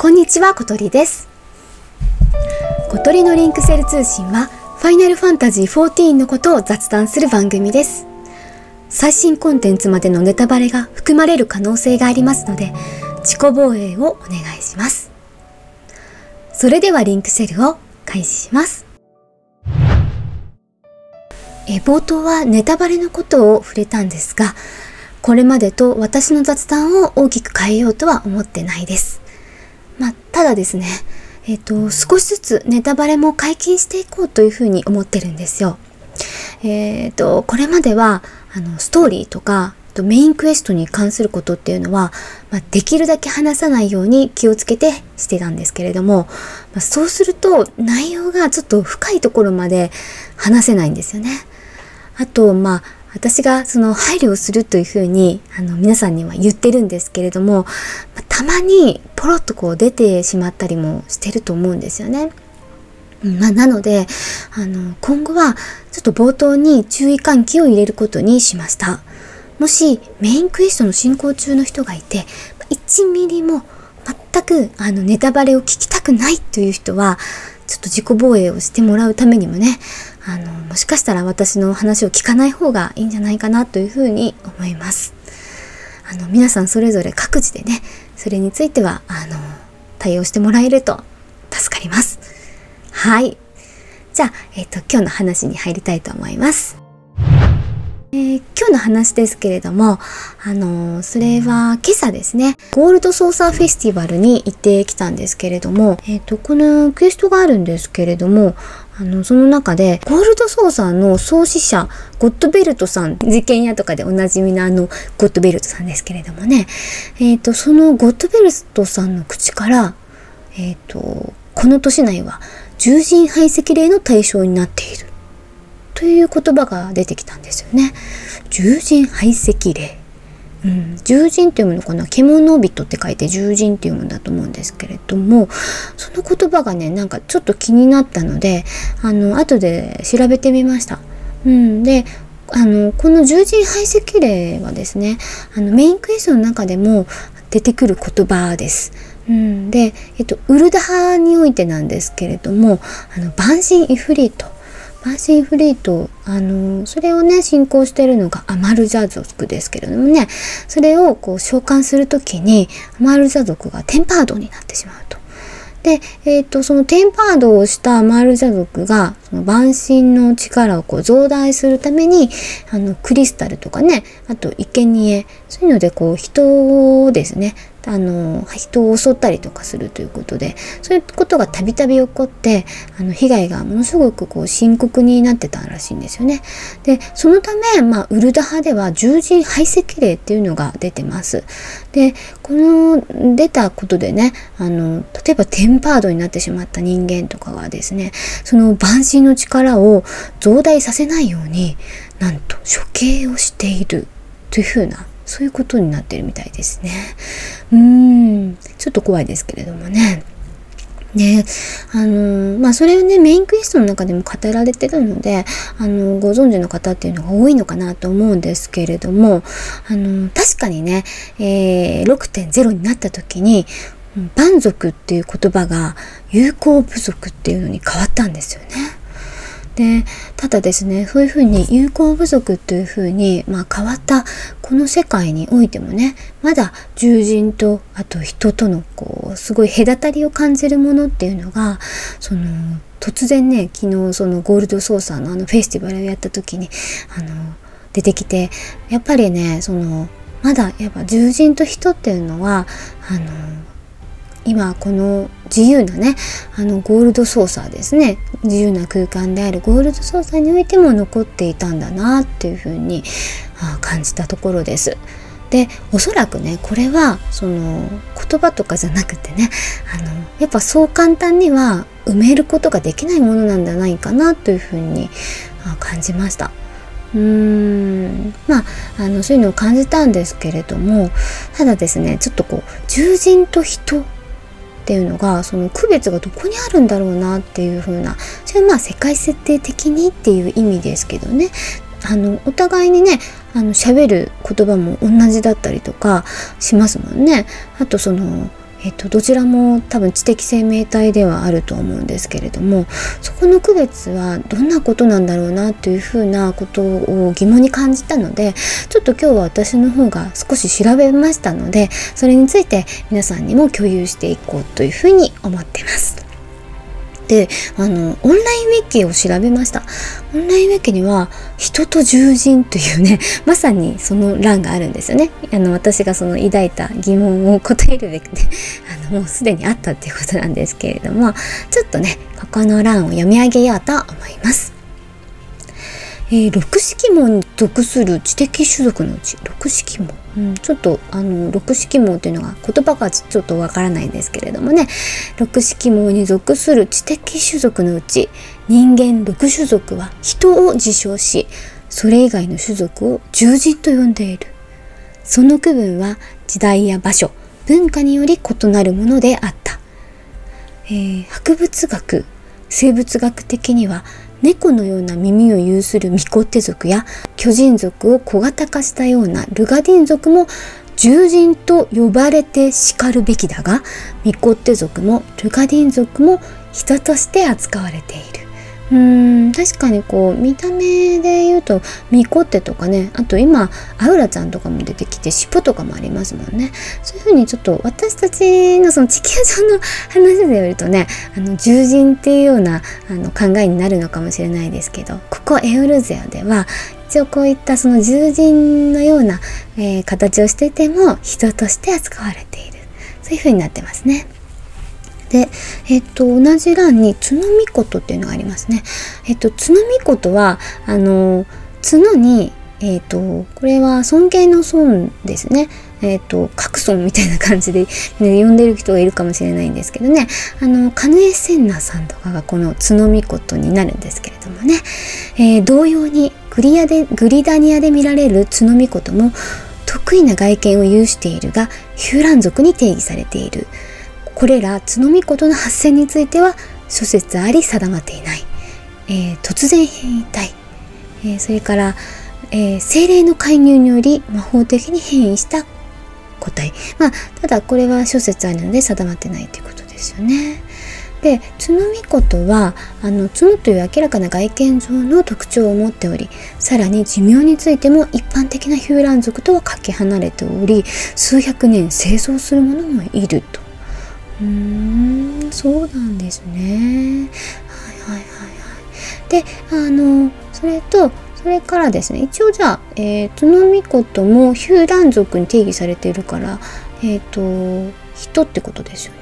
こんにちは、小鳥です。小鳥のリンクセル通信は、ファイナルファンタジー14のことを雑談する番組です。最新コンテンツまでのネタバレが含まれる可能性がありますので、自己防衛をお願いします。それではリンクセルを開始します。え冒頭はネタバレのことを触れたんですが、これまでと私の雑談を大きく変えようとは思ってないです。ただですね、えっ、と、少しずつネタバレも解禁していこうというふうに思ってるんですよ。えっ、と、これまでは、あの、ストーリーとか、メインクエストに関することっていうのは、まあ、できるだけ話さないように気をつけてしてたんですけれども、まあ、そうすると内容がちょっと深いところまで話せないんですよね。あと、まあ、私がその配慮をするというふうにあの皆さんには言ってるんですけれども、たまにポロッとこう出てしまったりもしてると思うんですよね。まあ、なのであの今後はちょっと冒頭に注意喚起を入れることにしました。もしメインクエストの進行中の人がいて1ミリも全くあのネタバレを聞きたくないという人はちょっと自己防衛をしてもらうためにもねあのもしかしたら私の話を聞かない方がいいんじゃないかなというふうに思います。あの皆さんそれぞれ各自でねそれについてはあの対応してもらえると助かります。はい。じゃあ、えっ、と今日の話に入りたいと思います。えー、今日の話ですけれども、あのー、それは今朝ですね、ゴールドソーサーフェスティバルに行ってきたんですけれども、えっ、ー、と、このクエストがあるんですけれども、あの、その中で、ゴールドソーサーの創始者、ゴッドベルトさん、事件屋とかでおなじみのあの、ゴッドベルトさんですけれどもね、えっ、と、そのゴッドベルトさんの口から、えっ、と、この都市内は、獣人排斥令の対象になっている。という言葉が出てきたんですよね。獣人排斥令。うん、獣人っていうのかな？獣人って書いて獣人っていうものだと思うんですけれどもその言葉がねなんかちょっと気になったのであの後で調べてみました。うん、であのこの獣人排斥令はですねあのメインクエストの中でも出てくる言葉です。うん、で、えっと、ウルダ派においてなんですけれどもあのバンシン・イフリートバーシンフリート、あのそれをね、信仰してるのがアマルジャ族ですけれどもね、それをこう召喚するときに、アマルジャ族がテンパードになってしまうと。で、えっ、ー、と、そのテンパードをしたアマルジャ族が、その万神の力をこう増大するために、あの、クリスタルとかね、あと、生贄そういうので、こう、人をですね、あの人を襲ったりとかするということでそういうことがたびたび起こってあの被害がものすごくこう深刻になってたらしいんですよね。でそのため、まあ、ウルダ派では獣人排斥令っていうのが出てます。でこの出たことでねあの例えばテンパードになってしまった人間とかがですねその万神の力を増大させないようになんと処刑をしているというふうなそういうことになってるみたいですね。うーん、ちょっと怖いですけれどもね。で、あの、まあ、それをね、メインクエストの中でも語られてるので、あの、ご存知の方っていうのが多いのかなと思うんですけれども、あの、確かにね、えー、6.0になった時に、蛮族っていう言葉が有効部族っていうのに変わったんですよね。でただですねそういうふうに友好部族というふうに、まあ、変わったこの世界においてもねまだ獣人とあと人とのこうすごい隔たりを感じるものっていうのがその突然ね昨日そのゴールドソーサーのあのフェスティバルをやった時にあの出てきてやっぱりねそのまだやっぱ獣人と人っていうのはあの今この自由なねあのゴールドソーサーですね自由な空間であるゴールドソーサーにおいても残っていたんだなっていうふうに感じたところです。でおそらくねこれはその言葉とかじゃなくてねあのやっぱそう簡単には埋めることができないものなんじゃないかなというふうに感じました。うーんまああのそういうのを感じたんですけれどもただですねちょっとこう獣人と人っていうのがその区別がどこにあるんだろうなっていう風なそれはまあ世界設定的にっていう意味ですけどねあのお互いにねあの喋る言葉も同じだったりとかしますもんね。あとそのえっと、どちらも多分知的生命体ではあると思うんですけれどもそこの区別はどんなことなんだろうなというふうなことを疑問に感じたのでちょっと今日は私の方が少し調べましたのでそれについて皆さんにも共有していこうというふうに思ってます。であのオンラインウィキを調べました。オンラインウィキには人と獣人というね まさにその欄があるんですよね。あの私がその抱いた疑問を答えるべくね あのもうすでにあったっていうことなんですけれどもちょっとねここの欄を読み上げようと思います。えー、六式門に属する知的種族のうち六式門、うん、ちょっとあの六式門っていうのが言葉がちょっとわからないんですけれどもね。六式門に属する知的種族のうち人間六種族は人を自称しそれ以外の種族を獣人と呼んでいる。その区分は時代や場所文化により異なるものであった、えー、博物学生物学的には猫のような耳を有するミコッテ族や巨人族を小型化したようなルガディン族も獣人と呼ばれて叱るべきだがミコッテ族もルガディン族も人として扱われている。うん。確かにこう見た目で言うとミコテとかねあと今アウラちゃんとかも出てきて尻尾とかもありますもんね。そういう風にちょっと私たちのその地球上の話で言うとねあの獣人っていうようなあの考えになるのかもしれないですけどここエウルゼアでは一応こういったその獣人のような、えー、形をしてても人として扱われている。そういう風になってますね。で、えっと、同じ欄に角みことっていうのがありますね。えっと、角みことは、あの、角に、えっと、これは尊敬の尊ですね。えっと、各尊みたいな感じで、ね、呼んでる人がいるかもしれないんですけどね。あの、カヌエ・センナさんとかがこの角みことになるんですけれどもね。えー、同様にグリアで、グリダニアで見られる角みことも、得意な外見を有しているが、ヒューラン族に定義されている。これら角見事の発生については諸説あり定まっていない、えー、突然変異体、えー、それから、えー、精霊の介入により魔法的に変異した個体。まあただこれは諸説あるので定まってないということですよね。で角見事はあの角という明らかな外見上の特徴を持っておりさらに寿命についても一般的なヒューラン族とはかけ離れており数百年生存する者もいると。うーんそうなんですね。はいはいはいはい。であのそれとそれからですね一応じゃあ、えー、トノミコトもヒューラン族に定義されているからえっ、ー、と人ってことですよね。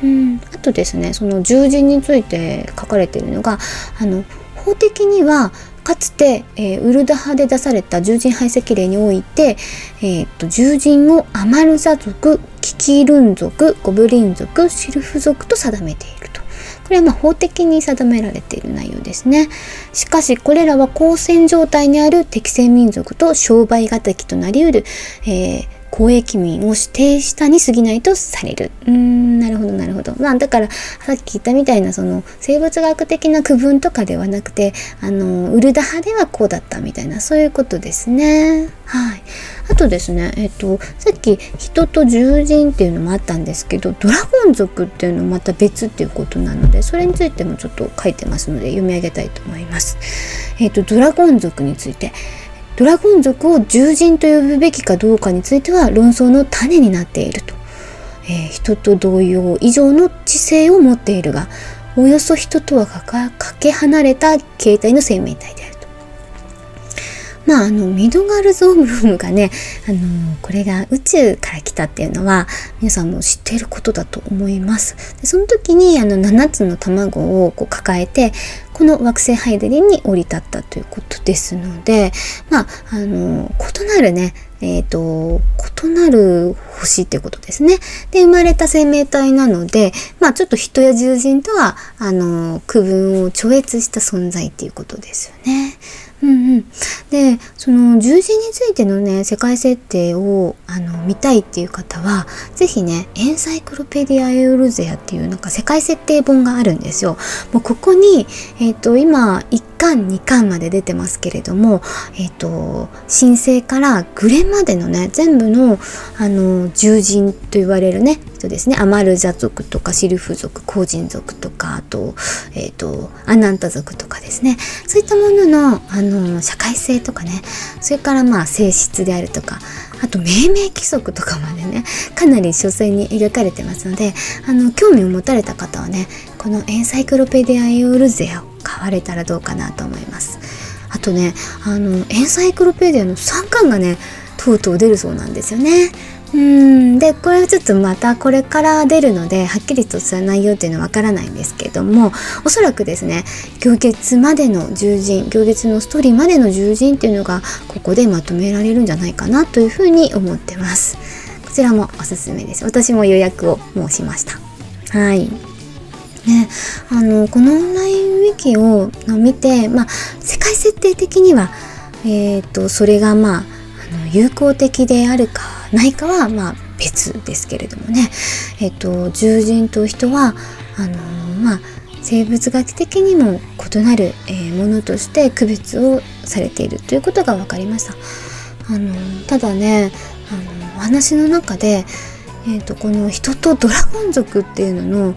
うん、あとですねその獣人について書かれているのがあの法的にはかつて、えー、ウルダ派で出された獣人排斥令において、えーと、獣人をアマルザ族キキルン族ゴブリン族シルフ族と定めていると。これはま法的に定められている内容ですね。しかしこれらは交戦状態にある適正民族と商売敵となりうる、えー公益民を指定したに過ぎないとされる。うーん、なるほど、なるほど。まあ、だから、さっき言ったみたいな、その、生物学的な区分とかではなくて、あの、ウルダ派ではこうだったみたいな、そういうことですね。はい。あとですね、えっと、さっき、人と獣人っていうのもあったんですけど、ドラゴン族っていうのもまた別っていうことなので、それについてもちょっと書いてますので、読み上げたいと思います。えっと、ドラゴン族について、ドラゴン族を獣人と呼ぶべきかどうかについては論争の種になっていると、えー、人と同様以上の知性を持っているがおよそ人とはかけ離れた形態の生命体である。まああのミドガルゾームロムがね あのこれが宇宙から来たっていうのは皆さんも知っていることだと思いますでその時にあの7つの卵をこう抱えてこの惑星ハイデリンに降り立ったということですので、まあ、あの、異なるね、えっ、ー、と、異なる星っていうことですね。で、生まれた生命体なので、まあ、ちょっと人や獣人とは、あの、区分を超越した存在っていうことですよね。うんうん、でその獣人についてのね世界設定をあの見たいっていう方は是非ねエンサイクロペディア・エウルゼアっていうなんか世界設定本があるんですよ。もうここに、えーと、今1巻2巻まで出てますけれども、えっ、ー、と神聖からグレまでのね全部のあの獣人と言われるね人ですねアマルジャ族とかシルフ族コージン族とかあと,、えーと、アナンタ族とかですね。そういったもののあの社会性とかね。それからまあ性質であるとかあと命名規則とかまでねかなり詳細に描かれてますのであの興味を持たれた方はねこのエンサイクロペディア・エオルゼアを買われたらどうかなと思います。あとねあのエンサイクロペディアの3巻がねとうとう出るそうなんですよね。うん。でこれはちょっとまたこれから出るのではっきりとした内容っていうのはわからないんですけどもおそらくですね行月までの獣人行月のストーリーまでの獣人っていうのがここでまとめられるんじゃないかなというふうに思ってます。こちらもおすすめです。私も予約をもうしました。はい。ね、あのこのオンラインウィキを見て、まあ、世界設定的には、えーとそれがまああの有効的であるかないかはまあ別ですけれどもね、えっと、獣人と人はあのまあ生物学的にも異なる、えー、ものとして区別をされているということが分かりました。あのただねあのお話の中で、えーと、この人とドラゴン族っていうのの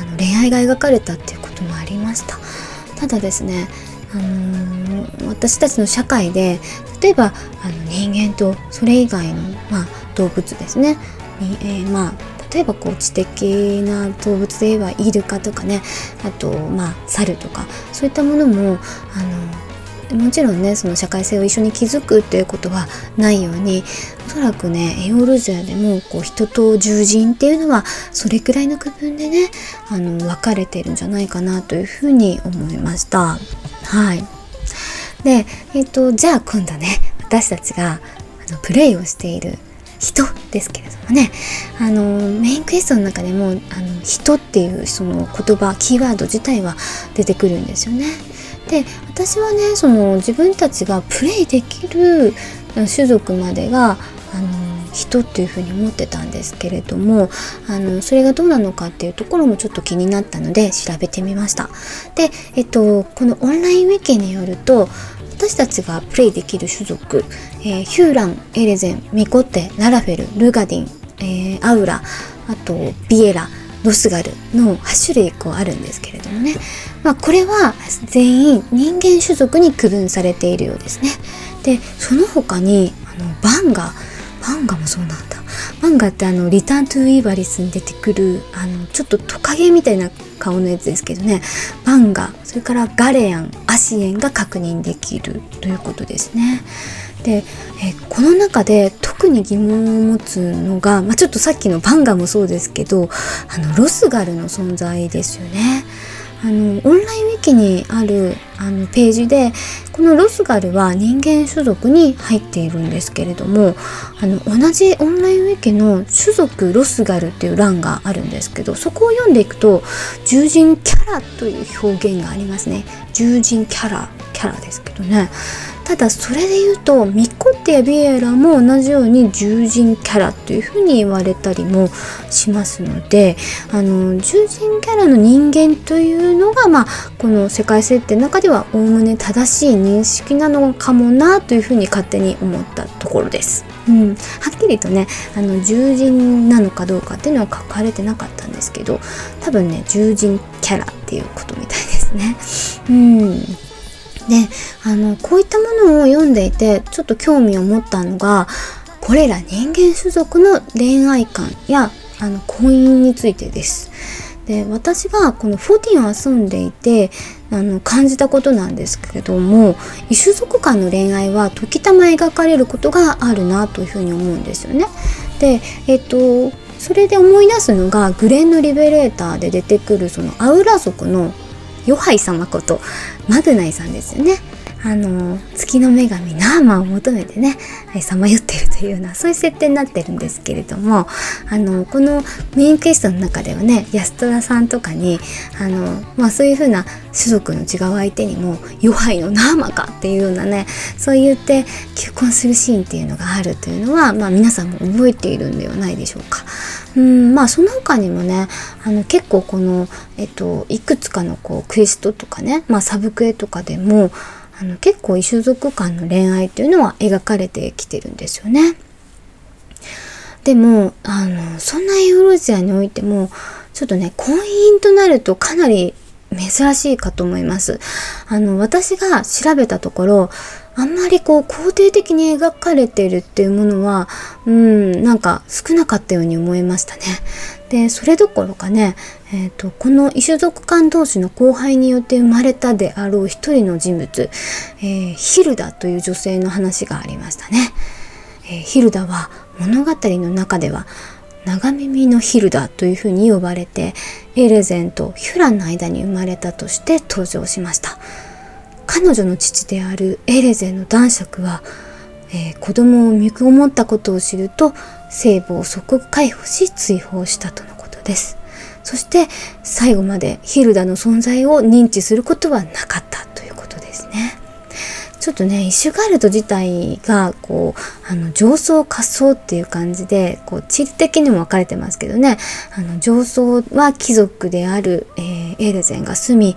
あの恋愛が描かれたっていうこともありました。ただですねあの私たちの社会で例えばあの人間とそれ以外の、まあ、動物ですね、えー、まあ例えばこう知的な動物で言えばイルカとかね。あとまあ猿とか。そういったものもあのもちろんねその社会性を一緒に築くっていうことはないようにおそらくねエオルジアでもこう人と獣人っていうのはそれくらいの区分でねあの分かれてるんじゃないかなというふうに思いました。はいで、えっ、ー、と、じゃあ今度ね、私たちがあのプレイをしている人ですけれどもね、あの、メインクエストの中でも、あの、人っていうその言葉、キーワード自体は出てくるんですよね。で、私はね、その自分たちがプレイできる種族までが、あの、人っていうふうに思ってたんですけれどもあのそれがどうなのかっていうところもちょっと気になったので調べてみましたで、えっと、このオンラインウィキによると私たちがプレイできる種族、えー、ヒューラン、エレゼン、ミコテ、ララフェル、ルガディン、えー、アウラ、あとビエラ、ロスガルの8種類こうあるんですけれどもね、まあ、これは全員人間種族に区分されているようですね。でその他にあのバンガ。バンガもそうなんだ。マンガってあのリターントゥーイーバリスに出てくるあのちょっとトカゲみたいな顔のやつですけどねマンガそれからガレアンアシエンが確認できるということですね。でえこの中で特に疑問を持つのが、まあ、ちょっとさっきのバンガもそうですけどあのロスガルの存在ですよね。あのオンラインウィキにあるあのページでこのロスガルは人間種族に入っているんですけれどもあの同じオンラインウィキの種族ロスガルっていう欄があるんですけどそこを読んでいくと獣人キャラという表現がありますね。獣人キャラキャラですけどね。ただそれで言うとミコッテやビエラも同じように獣人キャラというふうに言われたりもしますのであの獣人キャラの人間というのが、まあ、この世界設定の中ではおおむね正しい認識なのかもなというふうに勝手に思ったところです。うん、はっきりとねあの獣人なのかどうかっていうのは書かれてなかったんですけど多分ね獣人キャラっていうことみたいですね。うんであのこういったものを読んでいてちょっと興味を持ったのがこれら人間種族の恋愛観やあの婚姻についてです。で私がこのフォティンを遊んでいてあの感じたことなんですけれども異種族間の恋愛は時たま描かれることがあるなというふうに思うんですよね。でえっとそれで思い出すのがグレンのリベレーターで出てくるそのアウラ族のヨハイ様ことマグナイさんですよね。あの月の女神ナーマを求めてねさまよってるというようなそういう設定になってるんですけれどもあのこのメインクエストの中ではね安虎さんとかにあの、まあ、そういう風な種族の違う相手にも弱いの生かっていうようなねそう言って求婚するシーンっていうのがあるというのは、まあ、皆さんも覚えているんではないでしょうか。うんまあその他にもねあの結構この、えっと、いくつかのこうクエストとかね、まあ、サブクエとかでもあの結構異種族間の恋愛っていうのは描かれてきてるんですよね。でもあのそんなエウロジアにおいてもちょっとね婚姻となるとかなり珍しいかと思います。あの私が調べたところあんまりこう肯定的に描かれてるっていうものはうんなんか少なかったように思いましたね。でそれどころかね、えーと、この異種族間同士の交配によって生まれたであろう一人の人物、えー、ヒルダという女性の話がありましたね。えー、ヒルダは物語の中では長耳のヒルダというふうに呼ばれてエレゼンとヒュランの間に生まれたとして登場しました彼女の父であるエレゼの男爵は、えー、子供を身ごもったことを知ると聖母を即刻解放し追放したとのことです。そして最後までヒルダの存在を認知することはなかったということですね。ちょっとねイシュガルド自体がこうあの上層下層っていう感じでこう地理的にも分かれてますけどねあの上層は貴族である、えー、エールゼンが住み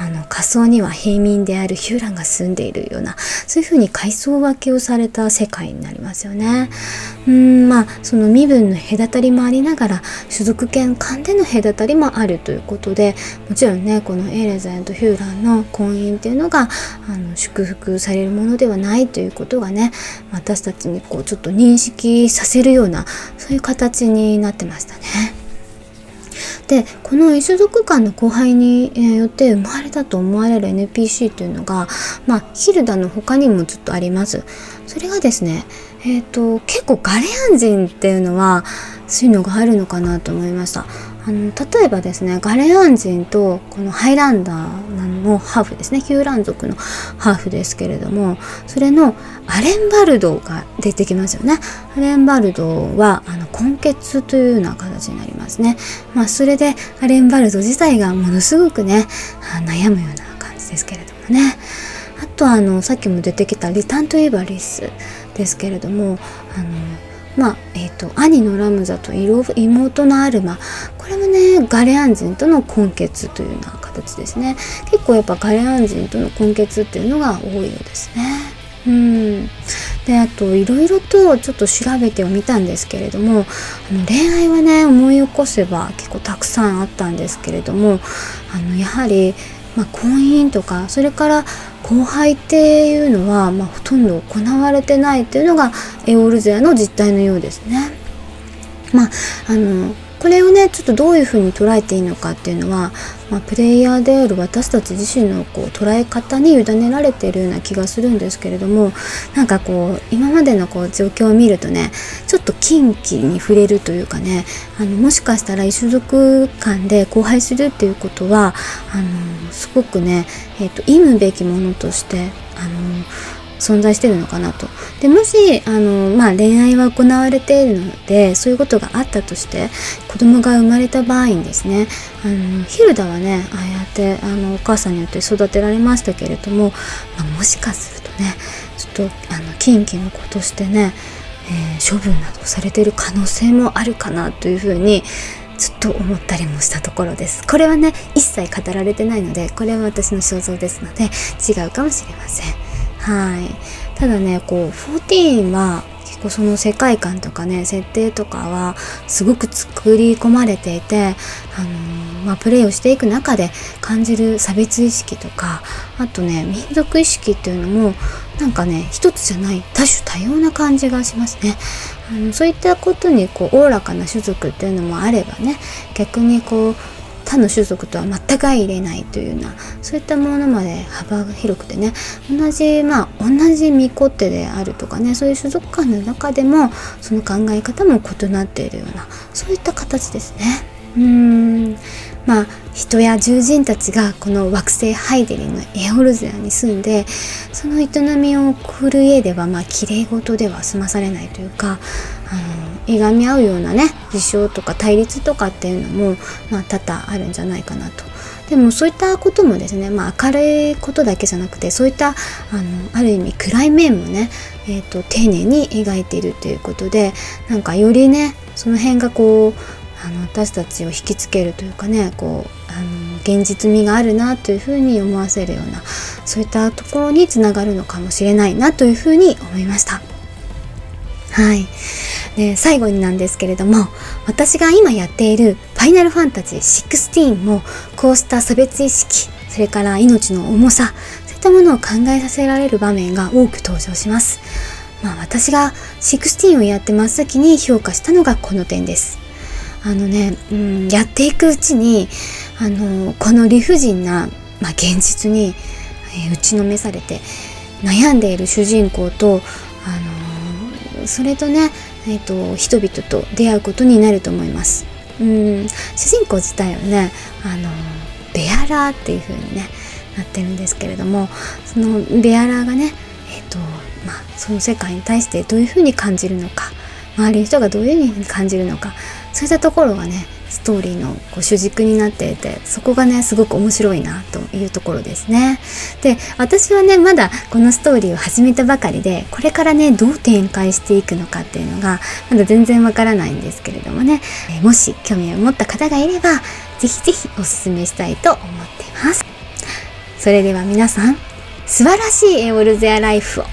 あの下層には平民であるヒューランが住んでいるようなそういうふうに階層分けをされた世界になりますよね。うんまあその身分の隔たりもありながら種族圏間での隔たりもあるということでもちろんねこのエーレゼンとヒューランの婚姻っていうのがあの祝福されるものではないということがね私たちにこうちょっと認識させるようなそういう形になってましたね。でこの異種族間の交配によって生まれたと思われる NPC というのが、まあ、ヒルダの他にもずっとあります。それがですね、えーと結構ガレアン人っていうのはそういうのがあるのかなと思いました。あの例えばですねガレアン人とこのハイランダーのハーフですねヒューラン族のハーフですけれどもそれのアレンバルドが出てきますよね。アレンバルドはあの根血というような形になりますね。まあそれでアレンバルド自体がものすごくね悩むような感じですけれどもね。あとあのさっきも出てきたリターント・イバリス。ですけれどもあのまあえーと、兄のラムザと妹のアルマこれもねガレアン人との根血というような形ですね結構やっぱガレアン人との根血っていうのが多いようですね。うんであといろいろとちょっと調べてはみたんですけれどもあの恋愛はね思い起こせば結構たくさんあったんですけれどもあのやはりまあ、婚姻とかそれから後輩っていうのは、まあ、ほとんど行われてないっていうのがエオルゼアの実態のようですね。まあ、あのこれをねちょっとどういうふうに捉えていいのかっていうのは、まあ、プレイヤーである私たち自身のこう捉え方に委ねられているような気がするんですけれどもなんかこう今までのこう状況を見るとねちょっと近畿に触れるというかねあのもしかしたら異種族間で交配するっていうことはあのすごくね、えーと、と忌むべきものとしてあの存在してるのかなと。でもしあの、まあ、恋愛は行われているのでそういうことがあったとして子供が生まれた場合にですねあのヒルダはねああやってあのお母さんによって育てられましたけれども、まあ、もしかするとねちょっとあの近畿の子としてね、えー、処分などされている可能性もあるかなというふうにちょっと思ったりもしたところです。これはね一切語られてないのでこれは私の想像ですので違うかもしれません。はいただねこう14は結構その世界観とかね設定とかはすごく作り込まれていて、あのー、まあ、プレイをしていく中で感じる差別意識とかあとね民族意識っていうのもなんかね一つじゃない多種多様な感じがしますね。あのそういったことにこうおおらかな種族っていうのもあればね逆にこう他の種族とは全く入れないというようなそういったものまで幅が広くてね同じまあ同じ巫女手であるとかねそういう種族間の中でもその考え方も異なっているようなそういった形ですね。うんまあ人や獣人たちがこの惑星ハイデリンのエオルゼアに住んでその営みを送る家ではまあ綺麗事では済まされないというかあのいがみ合うようなね事象とか対立とかっていうのもまあ多々あるんじゃないかなと。でもそういったこともですね、まあ、明るいことだけじゃなくてそういったあのある意味暗い面もね、えーと、丁寧に描いているということでなんかよりねその辺がこうあの私たちを引きつけるというかねこうあの現実味があるなというふうに思わせるようなそういったところにつながるのかもしれないなというふうに思いました。はい。で、最後になんですけれども、私が今やっているファイナルファンタジー16もこうした差別意識、それから命の重さ、そういったものを考えさせられる場面が多く登場します。まあ私が16をやって真っ先に評価したのがこの点です。あのね、うん、やっていくうちに、あの、この理不尽な、まあ、現実に、えー、打ちのめされて悩んでいる主人公と、あのそれとね、えーと、人々と出会うことになると思います。うん主人公自体はね、あのベアラーっていう風にねなってるんですけれどもそのベアラーがね、えーとまあ、その世界に対してどういう風に感じるのか周りの人がどういう風に感じるのかそういったところがねストーリーのこう主軸になっていてそこがねすごく面白いなというところですね。で私はねまだこのストーリーを始めたばかりでこれからねどう展開していくのかっていうのがまだ全然わからないんですけれどもね、えもし興味を持った方がいれば是非是非おすすめしたいと思っています。それでは皆さん素晴らしいエオルゼアライフを